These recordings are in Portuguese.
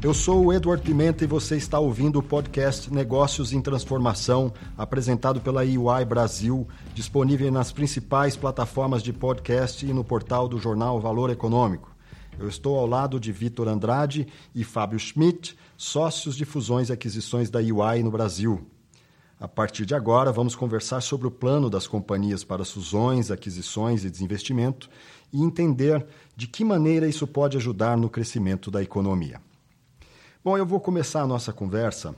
Eu sou o Edward Pimenta e você está ouvindo o podcast Negócios em Transformação, apresentado pela EY Brasil, disponível nas principais plataformas de podcast e no portal do jornal Valor Econômico. Eu estou ao lado de Vitor Andrade e Fábio Schmidt, sócios de fusões e aquisições da EY no Brasil. A partir de agora, vamos conversar sobre o plano das companhias para fusões, aquisições e desinvestimento e entender de que maneira isso pode ajudar no crescimento da economia. Bom, eu vou começar a nossa conversa,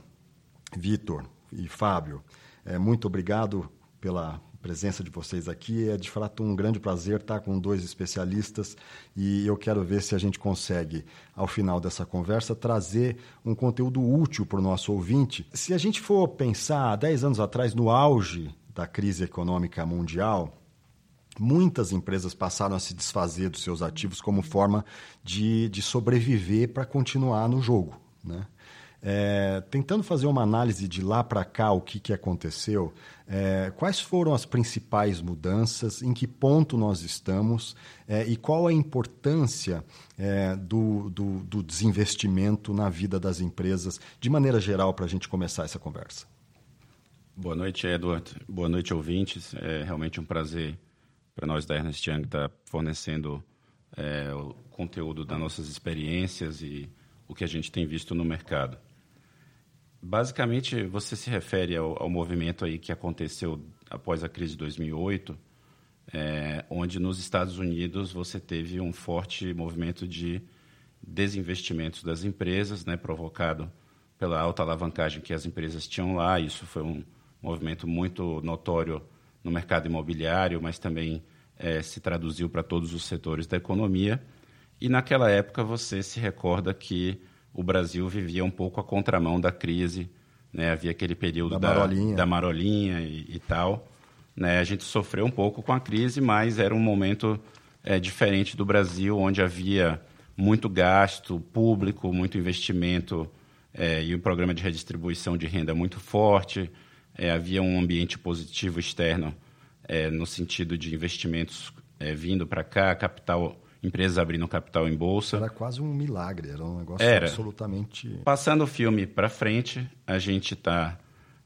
Vitor e Fábio. É, muito obrigado pela presença de vocês aqui. É de fato um grande prazer estar com dois especialistas e eu quero ver se a gente consegue, ao final dessa conversa, trazer um conteúdo útil para o nosso ouvinte. Se a gente for pensar 10 anos atrás, no auge da crise econômica mundial, muitas empresas passaram a se desfazer dos seus ativos como forma de, de sobreviver para continuar no jogo. Né? É, tentando fazer uma análise de lá para cá, o que, que aconteceu, é, quais foram as principais mudanças, em que ponto nós estamos é, e qual a importância é, do, do, do, desinvestimento na vida das empresas, de maneira geral, para a gente começar essa conversa. Boa noite, Edward. Boa noite, ouvintes. É realmente um prazer para nós da Ernest Young estar tá fornecendo é, o conteúdo das nossas experiências e o que a gente tem visto no mercado. Basicamente, você se refere ao, ao movimento aí que aconteceu após a crise de 2008, é, onde nos Estados Unidos você teve um forte movimento de desinvestimentos das empresas, né, provocado pela alta alavancagem que as empresas tinham lá. Isso foi um movimento muito notório no mercado imobiliário, mas também é, se traduziu para todos os setores da economia. E naquela época você se recorda que o Brasil vivia um pouco a contramão da crise, né? havia aquele período da, da marolinha, da marolinha e, e, tal. Né? A gente sofreu um pouco com a crise, mas era um momento é, diferente do Brasil, onde havia muito gasto público, muito investimento é, e um programa de redistribuição de renda muito forte. É, havia um ambiente positivo externo no sentido de investimentos vindo para cá, capital empresas abrindo capital em bolsa. Era quase um milagre, era um negócio era. absolutamente. Passando o filme para frente, a gente está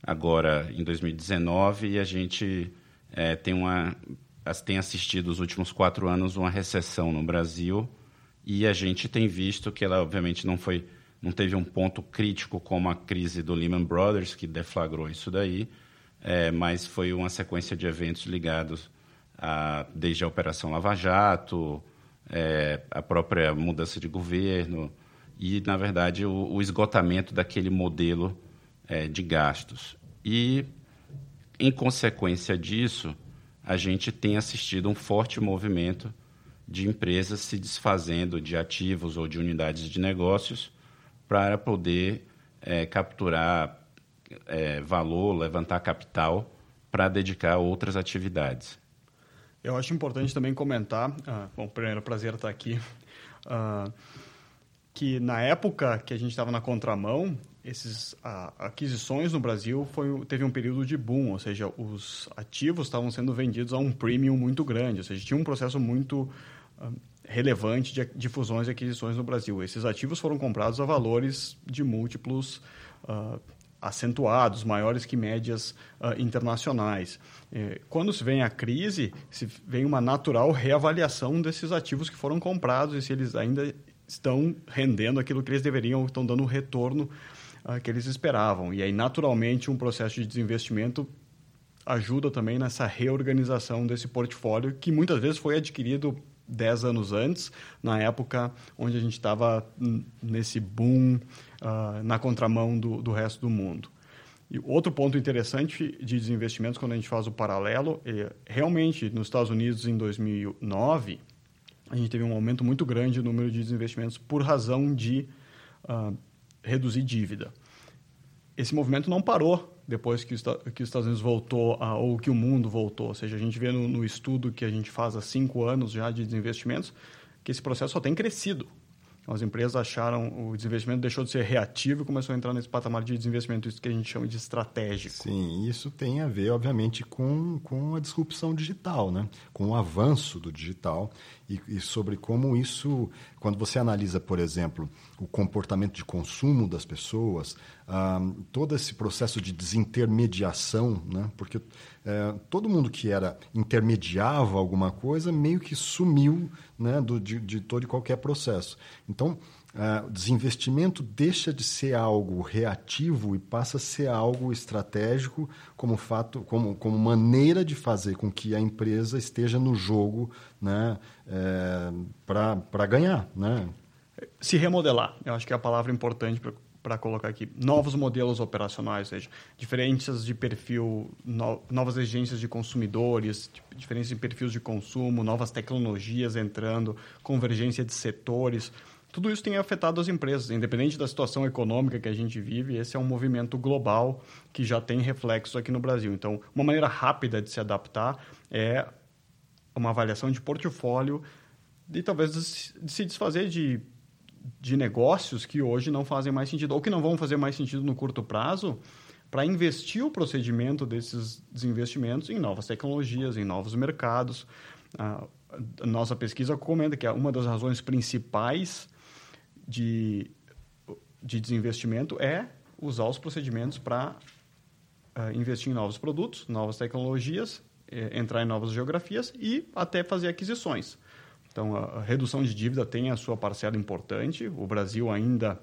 agora em 2019 e a gente é, tem, uma, tem assistido os últimos quatro anos uma recessão no Brasil e a gente tem visto que ela obviamente não foi não teve um ponto crítico como a crise do Lehman Brothers que deflagrou isso daí, é, mas foi uma sequência de eventos ligados a, desde a Operação Lava Jato, é, a própria mudança de governo e, na verdade, o, o esgotamento daquele modelo é, de gastos. E, em consequência disso, a gente tem assistido um forte movimento de empresas se desfazendo de ativos ou de unidades de negócios para poder é, capturar é, valor, levantar capital para dedicar a outras atividades. Eu acho importante também comentar, uh, bom, primeiro prazer estar aqui, uh, que na época que a gente estava na contramão, esses uh, aquisições no Brasil foi, teve um período de boom, ou seja, os ativos estavam sendo vendidos a um premium muito grande, ou seja, tinha um processo muito relevante de, de, fusões e aquisições no Brasil. Esses ativos foram comprados a valores de múltiplos acentuados, maiores que médias uh, internacionais. É, quando se vem a crise, se vem uma natural reavaliação desses ativos que foram comprados e se eles ainda estão rendendo aquilo que eles deveriam, estão dando o retorno uh, que eles esperavam. E aí, naturalmente, um processo de desinvestimento ajuda também nessa reorganização desse portfólio, que muitas vezes foi adquirido 10 anos antes, na época onde a gente estava nesse boom uh, na contramão do, do resto do mundo. E outro ponto interessante de desinvestimentos, quando a gente faz o paralelo, é realmente nos Estados Unidos em 2009, a gente teve um aumento muito grande no número de desinvestimentos por razão de uh, reduzir dívida. Esse movimento não parou depois que, que os Estados Unidos voltou, a, ou que o mundo voltou. Ou seja, a gente vê no, no, estudo que a gente faz há cinco anos já de desinvestimentos que esse processo só tem crescido. As empresas acharam o desinvestimento deixou de ser reativo e começou a entrar nesse patamar de desinvestimento, isso que a gente chama de estratégico. Sim, isso tem a ver, obviamente, com, com a disrupção digital, né? com o avanço do digital e, e sobre como isso, quando você analisa, por exemplo, o comportamento de consumo das pessoas, ah, todo esse processo de desintermediação, né? porque é, todo mundo que era intermediava alguma coisa meio que sumiu né, do, de, de todo e qualquer processo. Então, o desinvestimento deixa de ser algo reativo e passa a ser algo estratégico como fato, como, como maneira de fazer com que a empresa esteja no jogo né, é, para ganhar. Né? Se remodelar, eu acho que é a palavra importante para colocar aqui. Novos modelos operacionais, ou seja, diferenças de perfil, no, novas exigências de consumidores, diferenças em perfis de consumo, novas tecnologias entrando, convergência de setores. Tudo isso tem afetado as empresas, independente da situação econômica que a gente vive, esse é um movimento global que já tem reflexo aqui no Brasil. Então, uma maneira rápida de se adaptar é uma avaliação de portfólio e talvez de se desfazer de de negócios que hoje não fazem mais sentido ou que não vão fazer mais sentido no curto prazo para investir o procedimento desses desinvestimentos em novas tecnologias, em novos mercados. Nossa pesquisa comenta que uma das razões principais de, de desinvestimento é usar os procedimentos para uh, investir em novos produtos, novas tecnologias, eh, entrar em novas geografias e até fazer aquisições. Então, a redução de dívida tem a sua parcela importante. O Brasil ainda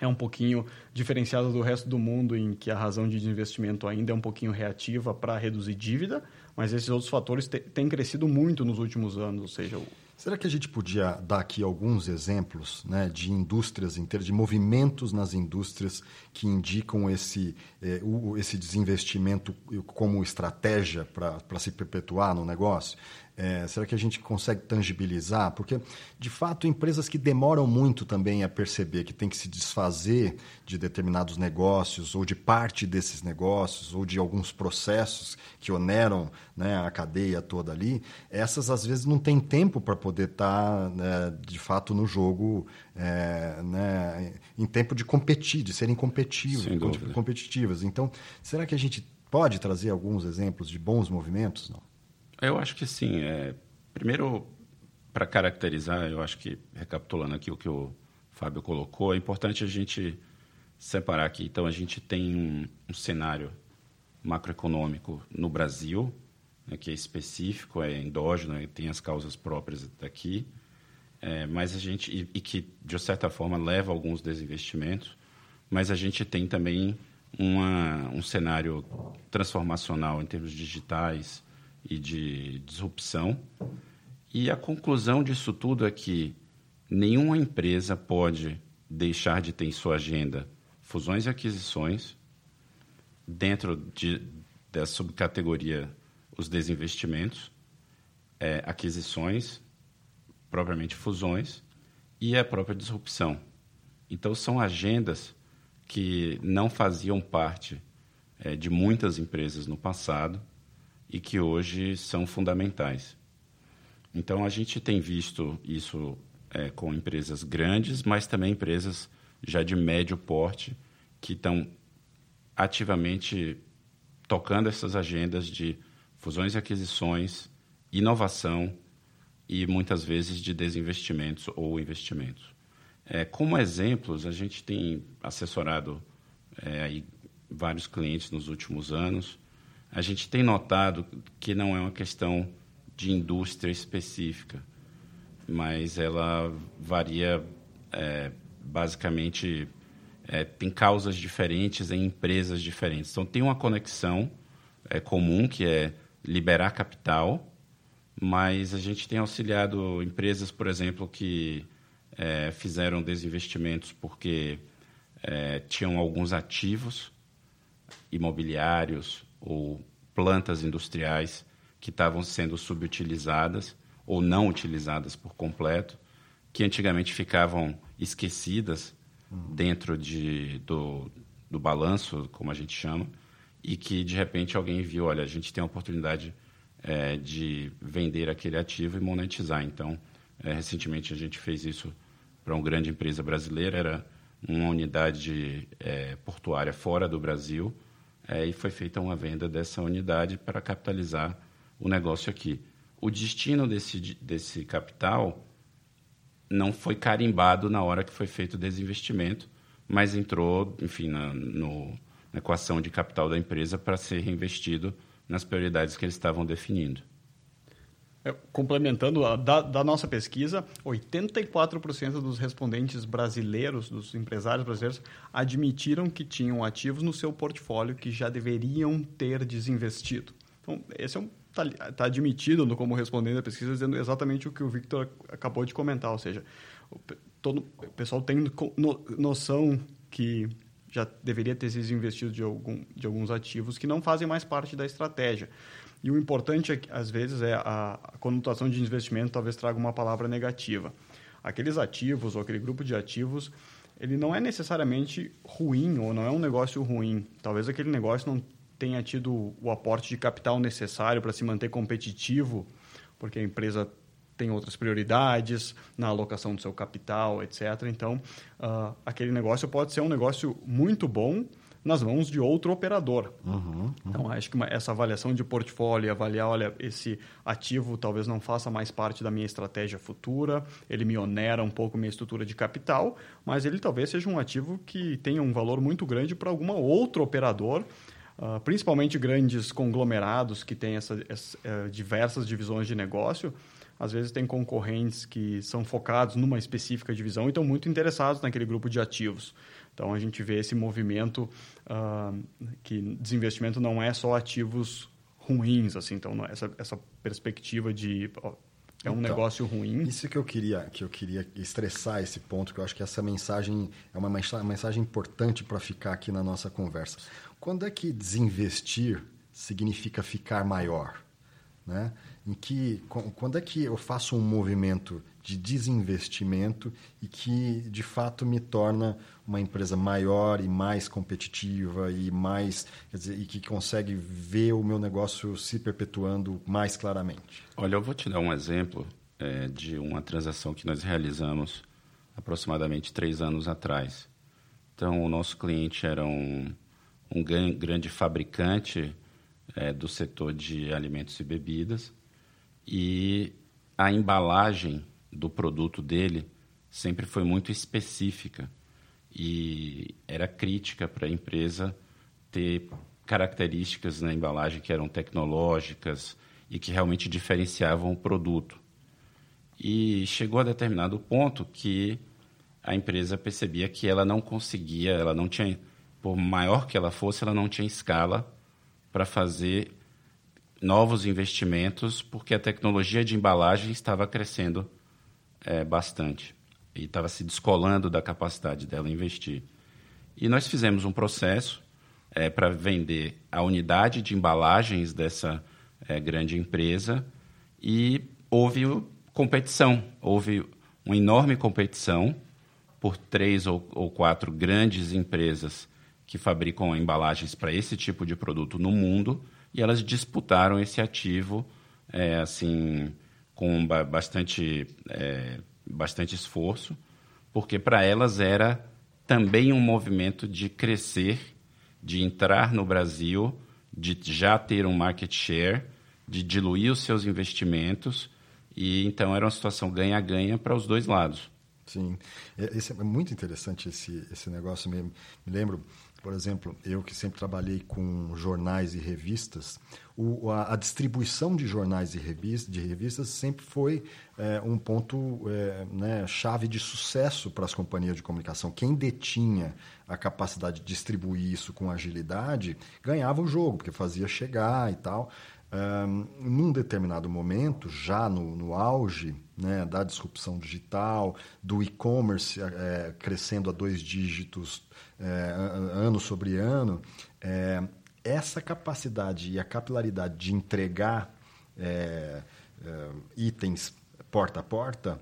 é um pouquinho diferenciado do resto do mundo em que a razão de investimento ainda é um pouquinho reativa para reduzir dívida, mas esses outros fatores têm crescido muito nos últimos anos, ou seja, Será que a gente podia dar aqui alguns exemplos né, de indústrias inteiras, de movimentos nas indústrias que indicam esse, eh, o, esse desinvestimento como estratégia para se perpetuar no negócio? É, será que a gente consegue tangibilizar? Porque, de fato, empresas que demoram muito também a perceber que tem que se desfazer de determinados negócios, ou de parte desses negócios, ou de alguns processos que oneram né, a cadeia toda ali, essas às vezes não têm tempo para poder estar, tá, né, de fato, no jogo é, né, em tempo de competir, de serem competitivas, competitivas. Então, será que a gente pode trazer alguns exemplos de bons movimentos? Não. Eu acho que sim. É, primeiro, para caracterizar, eu acho que, recapitulando aqui o que o Fábio colocou, é importante a gente separar aqui. Então, a gente tem um, um cenário macroeconômico no Brasil, né, que é específico, é endógeno, tem as causas próprias daqui, é, mas a gente e, e, que de certa forma leva a alguns desinvestimentos, mas a gente tem também uma, um cenário transformacional em termos digitais, e de disrupção. E a conclusão disso tudo é que nenhuma empresa pode deixar de ter em sua agenda fusões e aquisições dentro de, da subcategoria os desinvestimentos, é, aquisições, propriamente fusões, e a própria disrupção. Então, são agendas que não faziam parte é, de muitas empresas no passado e que hoje são fundamentais. Então, a gente tem visto isso é, com empresas grandes, mas também empresas já de médio porte que estão ativamente tocando essas agendas de fusões e aquisições, inovação e muitas vezes de desinvestimentos ou investimentos. É, como exemplos, a gente tem assessorado é, vários clientes nos últimos anos a gente tem notado que não é uma questão de indústria específica, mas ela varia é, basicamente é, tem causas diferentes em empresas diferentes. Então tem uma conexão é, comum que é liberar capital, mas a gente tem auxiliado empresas, por exemplo, que é, fizeram desinvestimentos porque é, tinham alguns ativos imobiliários ou plantas industriais que estavam sendo subutilizadas ou não utilizadas por completo, que antigamente ficavam esquecidas uhum. dentro de, do, do balanço, como a gente chama, e que de repente alguém viu, olha, a gente tem a oportunidade é, de vender aquele ativo e monetizar. Então, é, recentemente a gente fez isso para uma grande empresa brasileira, era uma unidade é, portuária fora do Brasil, é, e foi feita uma venda dessa unidade para capitalizar o negócio aqui. O destino desse, desse capital não foi carimbado na hora que foi feito o desinvestimento, mas entrou, enfim, na, no, na equação de capital da empresa para ser reinvestido nas prioridades que eles estavam definindo. É, complementando, a, da, da, nossa pesquisa, 84% dos respondentes brasileiros, dos empresários brasileiros, admitiram que tinham ativos no seu portfólio que já deveriam ter desinvestido. Então, esse é um está tá admitido como respondendo à pesquisa dizendo exatamente o que o Victor acabou de comentar, ou seja, o, todo, o pessoal tem no, noção que já deveria ter sido investido de, algum, de alguns ativos que não fazem mais parte da estratégia. E o importante, é às vezes, é a, a conotação de investimento talvez traga uma palavra negativa. Aqueles ativos ou aquele grupo de ativos, ele não é necessariamente ruim ou não é um negócio ruim. Talvez aquele negócio não tenha tido o aporte de capital necessário para se manter competitivo, porque a empresa tem outras prioridades na alocação do seu capital, etc. Então, uh, aquele negócio pode ser um negócio muito bom, nas mãos de outro operador. Uhum, uhum. Então, acho que uma, essa avaliação de portfólio, avaliar, olha, esse ativo talvez não faça mais parte da minha estratégia futura, ele me onera um pouco minha estrutura de capital, mas ele talvez seja um ativo que tenha um valor muito grande para algum outro operador, uh, principalmente grandes conglomerados que têm essa, essa, uh, diversas divisões de negócio, às vezes tem concorrentes que são focados numa específica divisão e estão muito interessados naquele grupo de ativos. Então a gente vê esse movimento uh, que desinvestimento não é só ativos ruins, assim. Então essa, essa perspectiva de ó, é um então, negócio ruim. Isso que eu queria que eu queria estressar esse ponto, que eu acho que essa mensagem é uma mensagem importante para ficar aqui na nossa conversa. Quando é que desinvestir significa ficar maior, né? Em que quando é que eu faço um movimento de desinvestimento e que de fato me torna uma empresa maior e mais competitiva e mais dizer, e que consegue ver o meu negócio se perpetuando mais claramente. Olha, eu vou te dar um exemplo é, de uma transação que nós realizamos aproximadamente três anos atrás. Então, o nosso cliente era um, um grande fabricante é, do setor de alimentos e bebidas e a embalagem do produto dele sempre foi muito específica e era crítica para a empresa ter características na embalagem que eram tecnológicas e que realmente diferenciavam o produto. E chegou a determinado ponto que a empresa percebia que ela não conseguia, ela não tinha, por maior que ela fosse, ela não tinha escala para fazer novos investimentos, porque a tecnologia de embalagem estava crescendo é, bastante. E estava se descolando da capacidade dela investir. E nós fizemos um processo é, para vender a unidade de embalagens dessa é, grande empresa. E houve competição, houve uma enorme competição por três ou, ou quatro grandes empresas que fabricam embalagens para esse tipo de produto no mundo. E elas disputaram esse ativo é, assim com bastante é, bastante esforço, porque para elas era também um movimento de crescer, de entrar no Brasil, de já ter um market share, de diluir os seus investimentos, e então era uma situação ganha-ganha para os dois lados. Sim, é, esse é muito interessante esse, esse negócio mesmo. Me lembro, por exemplo, eu que sempre trabalhei com jornais e revistas, o, a, a, distribuição de jornais e revistas, de revistas sempre foi é, um ponto é, né, chave de sucesso para as companhias de comunicação. Quem detinha a capacidade de distribuir isso com agilidade ganhava o jogo, porque fazia chegar e tal. Um, num determinado momento, já no, no auge né, da disrupção digital, do e-commerce é, crescendo a dois dígitos é, ano sobre ano, é, essa capacidade e a capilaridade de entregar é, é, itens porta a porta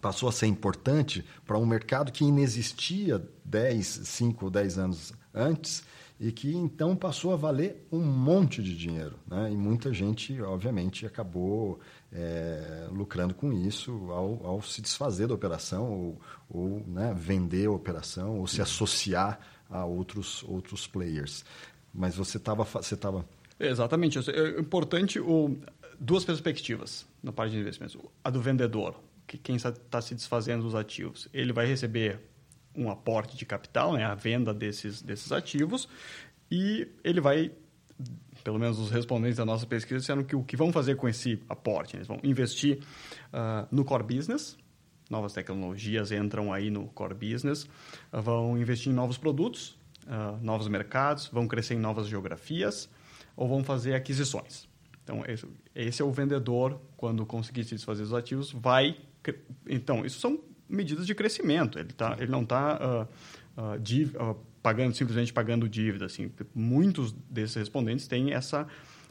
passou a ser importante para um mercado que inexistia 10, 5 ou 10 anos antes e que então passou a valer um monte de dinheiro. Né? E muita gente, obviamente, acabou é, lucrando com isso ao, ao, se desfazer da operação ou, ou né, vender a operação ou se associar a outros, outros players. Mas você estava... Você tava... Exatamente. É importante o, duas perspectivas na parte de investimentos. A do vendedor, que quem está se desfazendo dos ativos, ele vai receber um aporte de capital, né, a venda desses, desses ativos, e ele vai, pelo menos os respondentes da nossa pesquisa disseram que o que vão fazer com esse aporte? Eles vão investir uh, no core business, novas tecnologias entram aí no core business, uh, vão investir em novos produtos, uh, novos mercados, vão crescer em novas geografias, ou vão fazer aquisições. Então, esse, esse é o vendedor, quando conseguir se desfazer dos ativos, vai... Então, isso são medidas de crescimento. Ele, tá, ele não está uh, uh, uh, pagando simplesmente pagando dívida. Assim. Muitos desses respondentes têm essa,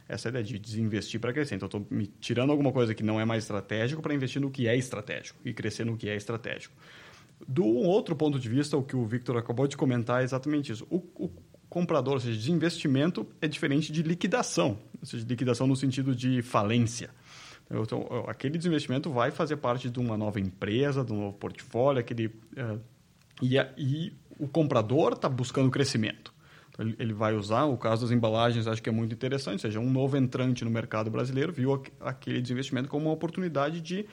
essa ideia de desinvestir para crescer. Então, estou me tirando alguma coisa que não é mais estratégico para investir no que é estratégico e crescer no que é estratégico. Do outro ponto de vista, o que o Victor acabou de comentar é exatamente isso. O, o comprador, ou seja, desinvestimento é diferente de liquidação, ou seja, liquidação no sentido de falência. Então, aquele desinvestimento vai fazer parte de uma nova empresa, de um novo portfólio, aquele, uh, e, e, o comprador está buscando crescimento. Então, ele, ele, vai usar, o caso das embalagens, acho que é muito interessante, ou seja, um novo entrante no mercado brasileiro viu aquele desinvestimento como uma oportunidade de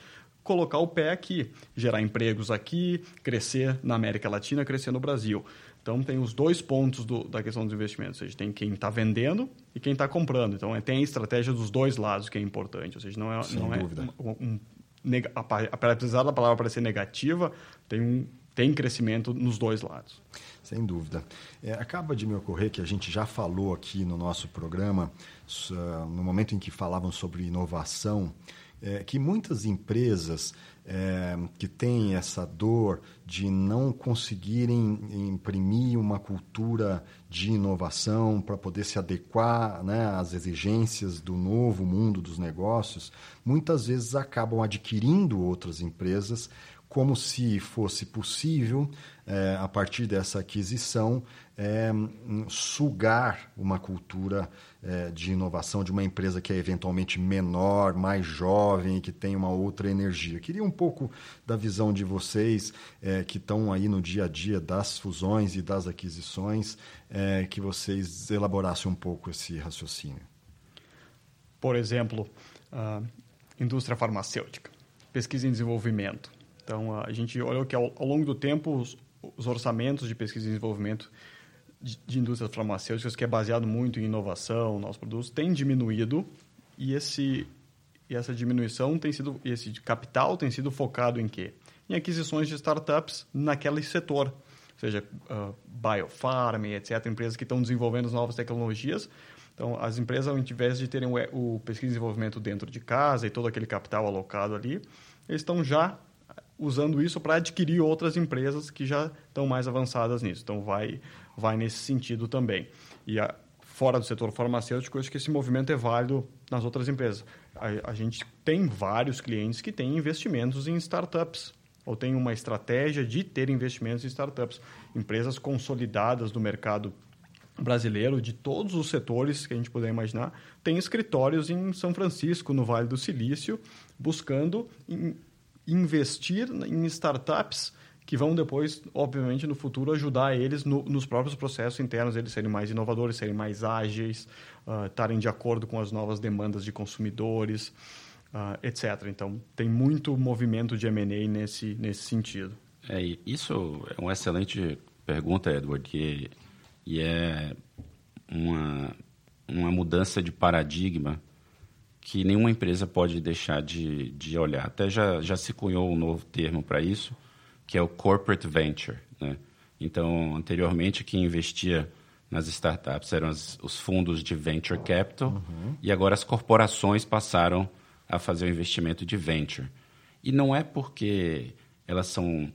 colocar o pé aqui, gerar empregos aqui, crescer na América Latina, crescer no Brasil. Então, tem os dois pontos do, da questão dos investimentos. Ou seja, tem quem está vendendo e quem está comprando. Então, é, tem a estratégia dos dois lados que é importante. Ou seja, não é, Sem não dúvida. é um, um, apesar da palavra parecer negativa, tem, um, tem crescimento nos dois lados. Sem dúvida. É, acaba de me ocorrer que a gente já falou aqui no nosso programa, no momento em que falavam sobre inovação, é, que muitas empresas é, que têm essa dor de não conseguirem imprimir uma cultura de inovação para poder se adequar né, às exigências do novo mundo dos negócios, muitas vezes acabam adquirindo outras empresas como se fosse possível, é, a partir dessa aquisição, é, sugar uma cultura é, de inovação de uma empresa que é eventualmente menor, mais jovem, que tem uma outra energia. Queria um pouco da visão de vocês que estão aí no dia a dia das fusões e das aquisições, que vocês elaborassem um pouco esse raciocínio. Por exemplo, a indústria farmacêutica, pesquisa e desenvolvimento. Então, a gente olhou que ao, ao longo do tempo os, os orçamentos de pesquisa e desenvolvimento de, de indústrias farmacêuticas, que é baseado muito em inovação, novos produtos, tem diminuído e esse e essa diminuição tem sido esse capital tem sido focado em quê? Em aquisições de startups naquele setor, ou seja, uh, biofarm, etc, empresas que estão desenvolvendo novas tecnologias. Então, as empresas, ao invés de terem o, o pesquisa e desenvolvimento dentro de casa e todo aquele capital alocado ali, eles estão já usando isso para adquirir outras empresas que já estão mais avançadas nisso. Então, vai vai nesse sentido também. E a, fora do setor farmacêutico, eu acho que esse movimento é válido nas outras empresas. A, a gente tem vários clientes que têm investimentos em startups ou tem uma estratégia de ter investimentos em startups. Empresas consolidadas do mercado brasileiro, de todos os setores que a gente puder imaginar, tem escritórios em São Francisco, no Vale do Silício, buscando investir em startups que vão depois, obviamente, no futuro ajudar eles no, nos próprios processos internos, eles serem mais inovadores, serem mais ágeis, uh, estarem de acordo com as novas demandas de consumidores, uh, etc. Então, tem muito movimento de M&A nesse, nesse sentido. É, isso é uma excelente pergunta, Edward, que, e é uma, uma mudança de paradigma que nenhuma empresa pode deixar de, de olhar. Até já, já se cunhou um novo termo para isso, que é o corporate venture. Né? Então, anteriormente, quem investia nas startups eram as, os fundos de venture capital uhum. e agora as corporações passaram a fazer o investimento de venture. E não é porque elas são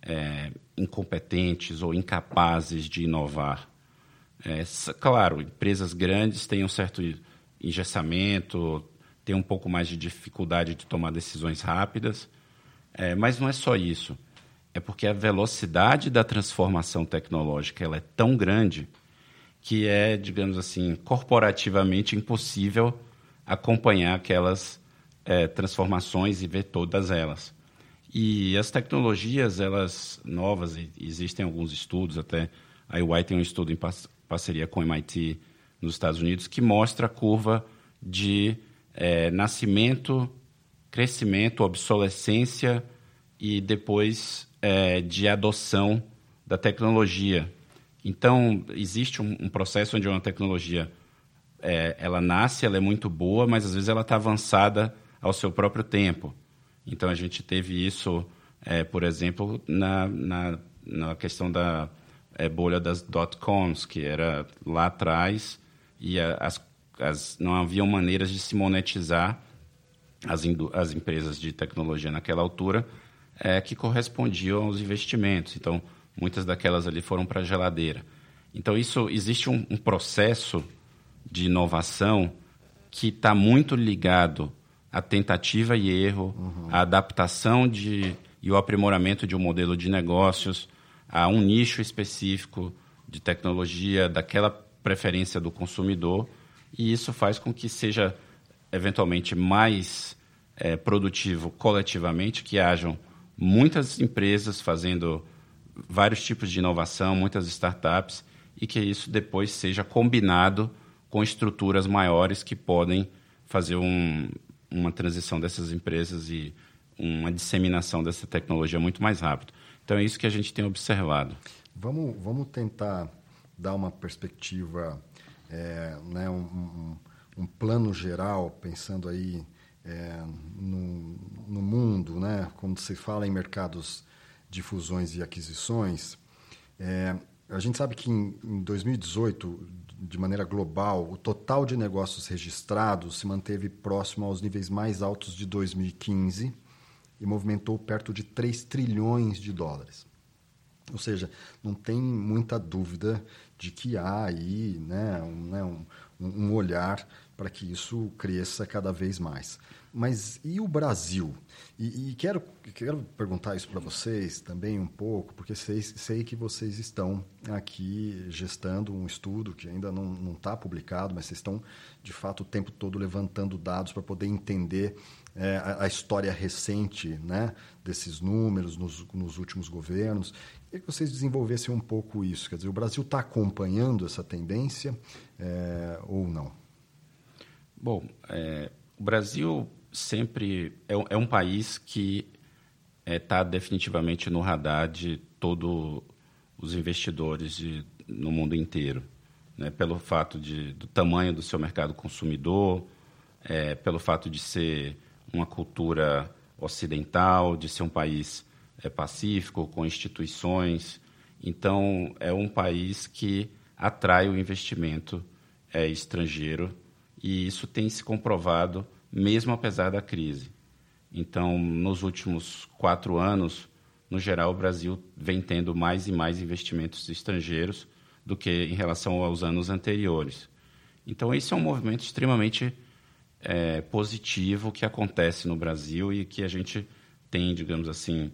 é, incompetentes ou incapazes de inovar. É, claro, empresas grandes têm um certo engessamento, têm um pouco mais de dificuldade de tomar decisões rápidas, é, mas não é só isso é porque a velocidade da transformação tecnológica ela é tão grande que é, digamos assim, corporativamente impossível acompanhar aquelas é, transformações e ver todas elas. E as tecnologias, elas novas, existem alguns estudos, até a UI tem um estudo em parceria com o MIT nos Estados Unidos, que mostra a curva de é, nascimento, crescimento, obsolescência e depois é, de adoção da tecnologia. Então, existe um, um processo onde uma tecnologia é, ela nasce, ela é muito boa, mas às vezes ela está avançada ao seu próprio tempo. Então, a gente teve isso, é, por exemplo, na, na, na questão da é, bolha das dot-coms, que era lá atrás, e a, as, as, não haviam maneiras de se monetizar as, as empresas de tecnologia naquela altura é, que correspondiam aos investimentos. Então, muitas daquelas ali foram para a geladeira. Então, isso existe um, um processo de inovação que está muito ligado à tentativa e erro, uhum. à adaptação de, e o aprimoramento de um modelo de negócios, a um nicho específico de tecnologia, daquela preferência do consumidor, e isso faz com que seja eventualmente mais é, produtivo coletivamente, que hajam muitas empresas fazendo vários tipos de inovação, muitas startups, e que isso depois seja combinado com estruturas maiores que podem fazer um, uma transição dessas empresas e uma disseminação dessa tecnologia muito mais rápido. Então é isso que a gente tem observado. Vamos, vamos tentar dar uma perspectiva, é, né, um, um, um, plano geral, pensando aí é, no, no mundo, né, quando se fala em mercados de fusões e aquisições, é, a gente sabe que em, em 2018, de maneira global, o total de negócios registrados se manteve próximo aos níveis mais altos de 2015 e movimentou perto de 3 trilhões de dólares. Ou seja, não tem muita dúvida de que há aí né, um, né, um, um olhar para que isso cresça cada vez mais. Mas e o Brasil? E, e quero, quero perguntar isso para vocês também um pouco, porque sei, sei que vocês estão aqui gestando um estudo que ainda não está publicado, mas vocês estão, de fato, o tempo todo levantando dados para poder entender é, a, a, história recente né, desses números nos, nos últimos governos. Queria que vocês desenvolvessem um pouco isso. Quer dizer, o Brasil está acompanhando essa tendência é, ou não? Bom, é, o Brasil sempre é, é um país que está tá definitivamente no radar de todos os investidores de, no mundo inteiro, né? pelo fato de, do tamanho do seu mercado consumidor, pelo fato de ser uma cultura ocidental, de ser um país é, pacífico, com instituições. Então, é um país que atrai o investimento é, estrangeiro e isso tem se comprovado mesmo apesar da crise. Então, nos últimos quatro anos, no geral, o Brasil vem tendo mais e mais investimentos estrangeiros do que em relação aos anos anteriores. Então, esse é um movimento extremamente é, positivo que acontece no Brasil e que a gente tem, digamos assim,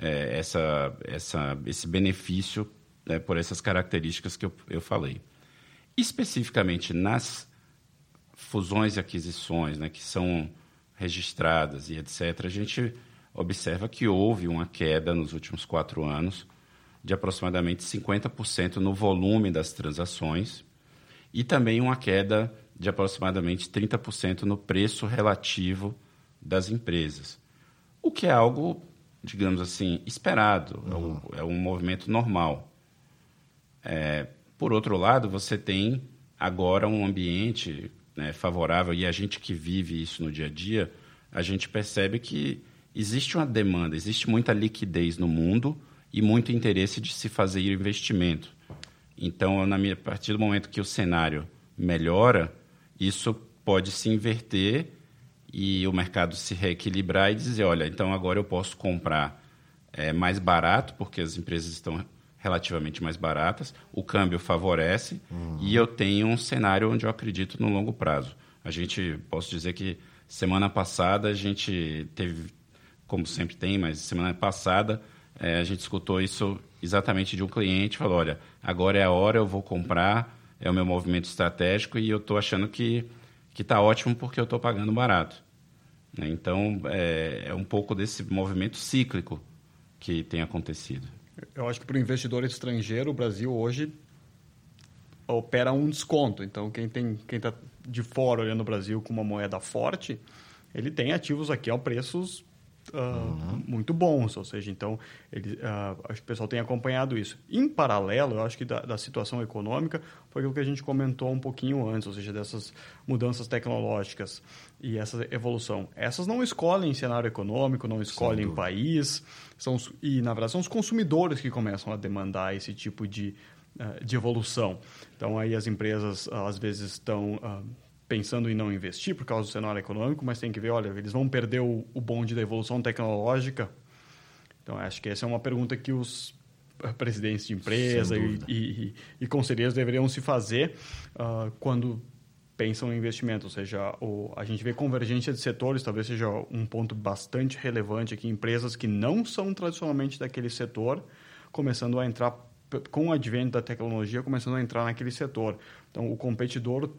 é, essa, essa, esse benefício né, por essas características que eu, eu falei. Especificamente nas fusões e aquisições, né, que são registradas e etc., a gente observa que houve uma queda nos últimos quatro anos de aproximadamente 50% no volume das transações e também uma queda de aproximadamente 30% no preço relativo das empresas. O que é algo, digamos assim, esperado, uhum. é, um, é, um, movimento normal. É, por outro lado, você tem agora um ambiente né, favorável, e a gente que vive isso no dia a dia, a gente percebe que existe uma demanda, existe muita liquidez no mundo e muito interesse de se fazer investimento. Então, na minha, a partir do momento que o cenário melhora, isso pode se inverter e o mercado se reequilibrar e dizer, olha, então agora eu posso comprar é, mais barato, porque as empresas estão relativamente mais baratas, o câmbio favorece uhum. e eu tenho um cenário onde eu acredito no longo prazo. A gente, posso dizer que semana passada a gente teve, como sempre tem, mas semana passada é, a gente escutou isso exatamente de um cliente, falou, olha, agora é a hora, eu vou comprar, é o meu movimento estratégico e eu estou achando que está ótimo porque eu estou pagando barato. Né? Então, é, é um pouco desse movimento cíclico que tem acontecido. Eu acho que para o investidor estrangeiro, o Brasil hoje opera um desconto. Então, quem tem quem está de fora olhando o Brasil com uma moeda forte, ele tem ativos aqui a preços uh, uhum. muito bons, ou seja, então ele, uh, acho que o pessoal tem acompanhado isso. Em paralelo, eu acho que da, da, situação econômica foi aquilo que a gente comentou um pouquinho antes, ou seja, dessas mudanças tecnológicas e essa evolução. Essas não escolhem cenário econômico, não escolhem país, são, e na verdade são os consumidores que começam a demandar esse tipo de, uh, de evolução. Então aí as empresas às vezes estão pensando em não investir por causa do cenário econômico, mas tem que ver, olha, eles vão perder o, o bonde da evolução tecnológica. Então, acho que essa é uma pergunta que os presidentes de empresa e, e, e, conselheiros deveriam se fazer uh, quando pensam em investimento, ou seja, o, a gente vê convergência de setores, talvez seja um ponto bastante relevante aqui, empresas que não são tradicionalmente daquele setor, começando a entrar, com o advento da tecnologia, começando a entrar naquele setor. Então, o competidor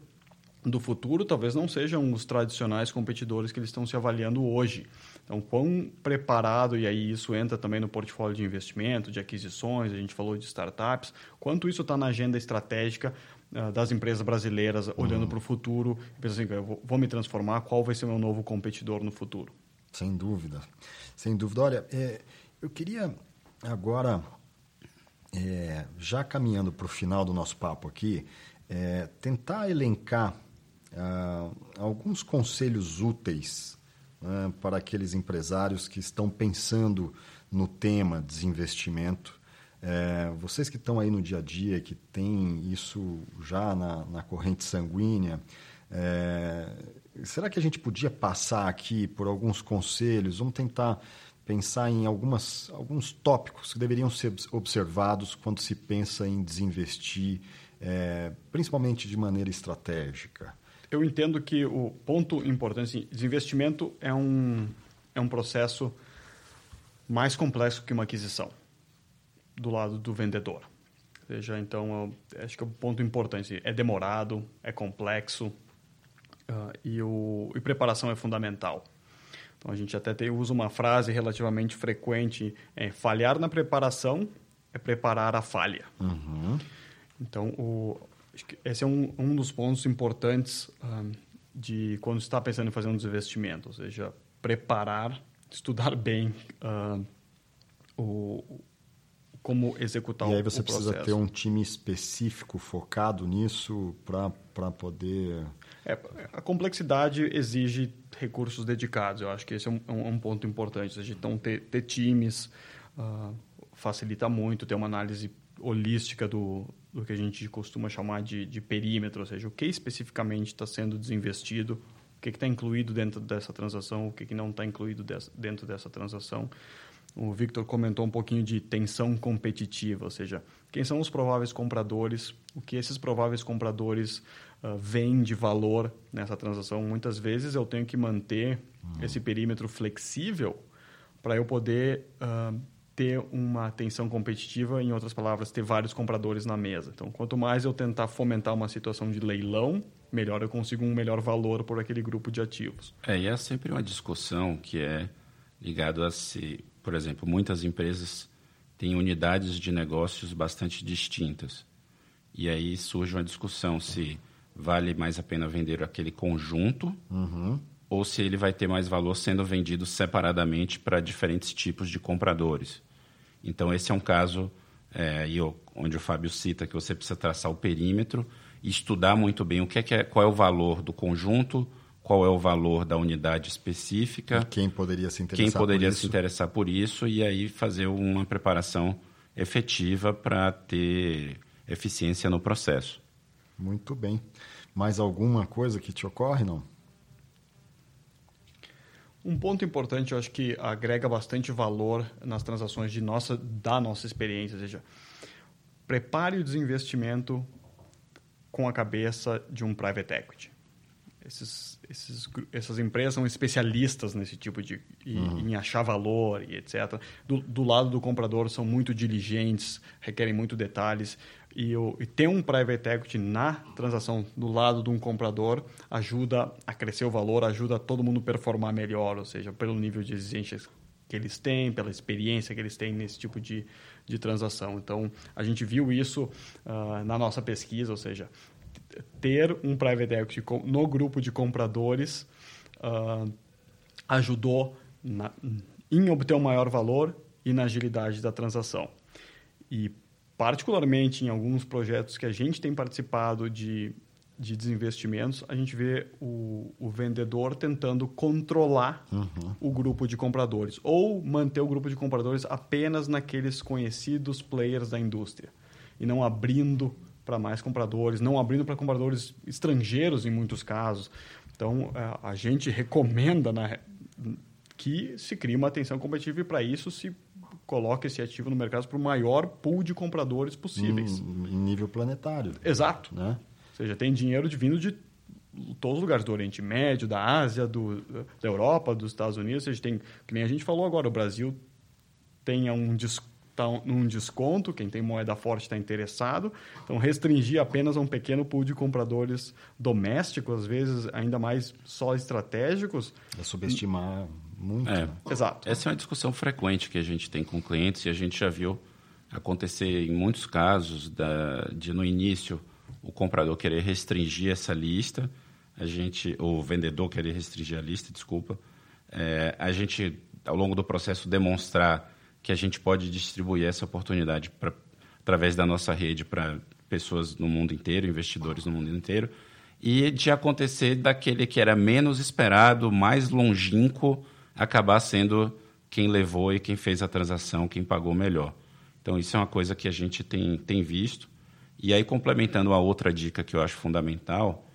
do futuro talvez não sejam os tradicionais competidores que eles estão se avaliando hoje. Então, quão preparado, e aí isso entra também no portfólio de investimento, de aquisições, a gente falou de startups, quanto isso está na agenda estratégica uh, das empresas brasileiras, olhando uhum. para o futuro, pensando assim, eu vou, vou, me transformar, qual vai ser o meu novo competidor no futuro? Sem dúvida, sem dúvida. Olha, é, eu queria agora, é, já caminhando para o final do nosso papo aqui, é, tentar elencar ah, alguns conselhos úteis né, para aqueles empresários que estão pensando no tema desinvestimento. É, vocês que estão aí no dia a dia, que têm isso já na, na corrente sanguínea, é, será que a gente podia passar aqui por alguns conselhos? Vamos tentar pensar em algumas, alguns tópicos que deveriam ser observados quando se pensa em desinvestir, é, principalmente de maneira estratégica eu entendo que o ponto importante, assim, desinvestimento é um, é um processo mais complexo que uma aquisição do lado do vendedor. Ou seja, então, eu, acho que é um ponto importante. É demorado, é complexo uh, e, o, e preparação é fundamental. Então, a gente até tem, usa uma frase relativamente frequente, é falhar na preparação é preparar a falha. Uhum. Então, o, Acho que esse é um, um dos pontos importantes um, de quando está pensando em fazer um desinvestimento, ou seja, preparar, estudar bem o, como executar o E aí você precisa ter um time específico focado nisso para poder... É, a complexidade exige recursos dedicados. Eu acho que esse é um, é um ponto importante. Ou seja, então, ter, ter times uh, facilita muito, ter uma análise holística do, do que a gente costuma chamar de, de perímetro, ou seja, o que especificamente está sendo desinvestido, o que está incluído dentro dessa transação, o que, que não está incluído dentro dessa transação. O Victor comentou um pouquinho de tensão competitiva, ou seja, quem são os prováveis compradores, o que esses prováveis compradores uh, veem de valor nessa transação. Muitas vezes eu tenho que manter uhum. esse perímetro flexível para eu poder uh, ter uma atenção competitiva, em outras palavras, ter vários compradores na mesa. Então, quanto mais eu tentar fomentar uma situação de leilão, melhor eu consigo um melhor valor por aquele grupo de ativos. É, e é sempre uma discussão que é ligado a se, por exemplo, muitas empresas têm unidades de negócios bastante distintas. E aí surge uma discussão se vale mais a pena vender aquele conjunto uhum. Ou se ele vai ter mais valor sendo vendido separadamente para diferentes tipos de compradores. Então, esse é um caso é, onde o Fábio cita que você precisa traçar o perímetro e estudar muito bem o que é, que é qual é o valor do conjunto, qual é o valor da unidade específica. E quem poderia se interessar quem poderia por se interessar por isso e aí fazer uma preparação efetiva para ter eficiência no processo. Muito bem. Mais alguma coisa que te ocorre, não? Um ponto importante, eu acho que agrega bastante valor nas transações de nossa, da nossa experiência, ou seja, prepare o desinvestimento com a cabeça de um private equity. Esses, esses, essas empresas são especialistas nesse tipo de uhum. em achar valor e etc. Do, do, lado do comprador são muito diligentes, requerem muito detalhes. E, o, e ter um private equity na transação do lado de um comprador ajuda a crescer o valor, ajuda todo mundo a performar melhor, ou seja, pelo nível de exigências que eles têm, pela experiência que eles têm nesse tipo de, de transação. Então, a gente viu isso uh, na nossa pesquisa, ou seja, ter um private equity no grupo de compradores uh, ajudou na, em obter um maior valor e na agilidade da transação. E, particularmente em alguns projetos que a gente tem participado de, de desinvestimentos, a gente vê o, o vendedor tentando controlar uhum. o grupo de compradores ou manter o grupo de compradores apenas naqueles conhecidos players da indústria e não abrindo para mais compradores, não abrindo para compradores estrangeiros em muitos casos. Então, a gente recomenda na, que se crie uma atenção competitiva e para isso se coloque esse ativo no mercado para o maior pool de compradores possíveis. Em, em nível planetário. Exato. Né? Ou seja, tem dinheiro vindo de todos os lugares do Oriente Médio, da Ásia, do, da Europa, dos Estados Unidos. Ou seja, tem, que nem a gente falou agora, o Brasil tem um desconto está num desconto, quem tem moeda forte está interessado. Então, restringir apenas a um pequeno pool de compradores domésticos, às vezes ainda mais só estratégicos. É subestimar muito. É, Exato. Essa é uma discussão frequente que a gente tem com clientes e a gente já viu acontecer em muitos casos da, de no início o comprador querer restringir essa lista, a gente, o vendedor querer restringir a lista, desculpa, é, a gente ao longo do processo demonstrar que a gente pode distribuir essa oportunidade pra, através da nossa rede para pessoas no mundo inteiro, investidores no mundo inteiro, e de acontecer daquele que era menos esperado, mais longínquo, acabar sendo quem levou e quem fez a transação, quem pagou melhor. Então, isso é uma coisa que a gente tem, tem visto. E aí, complementando a outra dica que eu acho fundamental,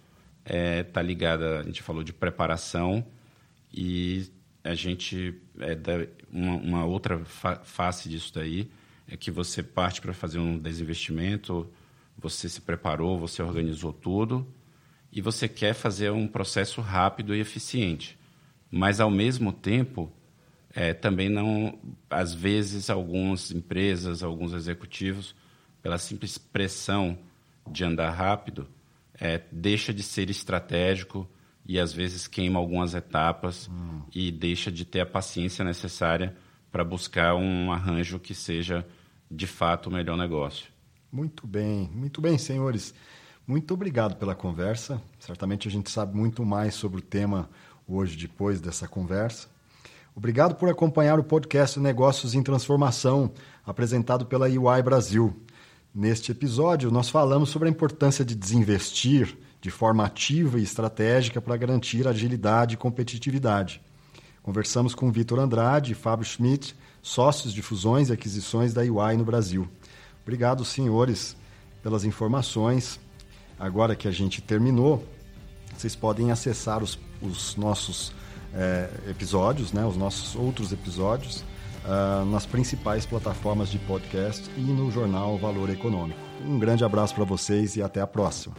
está é, tá ligada, a gente falou de preparação e a gente, é, uma, uma, outra fa face disso daí é que você parte para fazer um desinvestimento, você se preparou, você organizou tudo e você quer fazer um processo rápido e eficiente mas ao mesmo tempo é, também não, às vezes algumas empresas, alguns executivos, pela simples pressão de andar rápido, é, deixa de ser estratégico e às vezes queima algumas etapas hum. e deixa de ter a paciência necessária para buscar um arranjo que seja de fato o melhor negócio. Muito bem, muito bem, senhores. Muito obrigado pela conversa. Certamente a gente sabe muito mais sobre o tema hoje, depois dessa conversa. Obrigado por acompanhar o podcast Negócios em Transformação, apresentado pela EY Brasil. Neste episódio, nós falamos sobre a importância de desinvestir de forma ativa e estratégica para garantir agilidade e competitividade. Conversamos com Vitor Andrade e Fábio Schmidt, sócios de fusões e aquisições da EY no Brasil. Obrigado, senhores, pelas informações. Agora que a gente terminou, vocês podem acessar os os nossos é, episódios, né, os nossos outros episódios, uh, nas principais plataformas de podcast e no jornal Valor Econômico. Um grande abraço para vocês e até a próxima.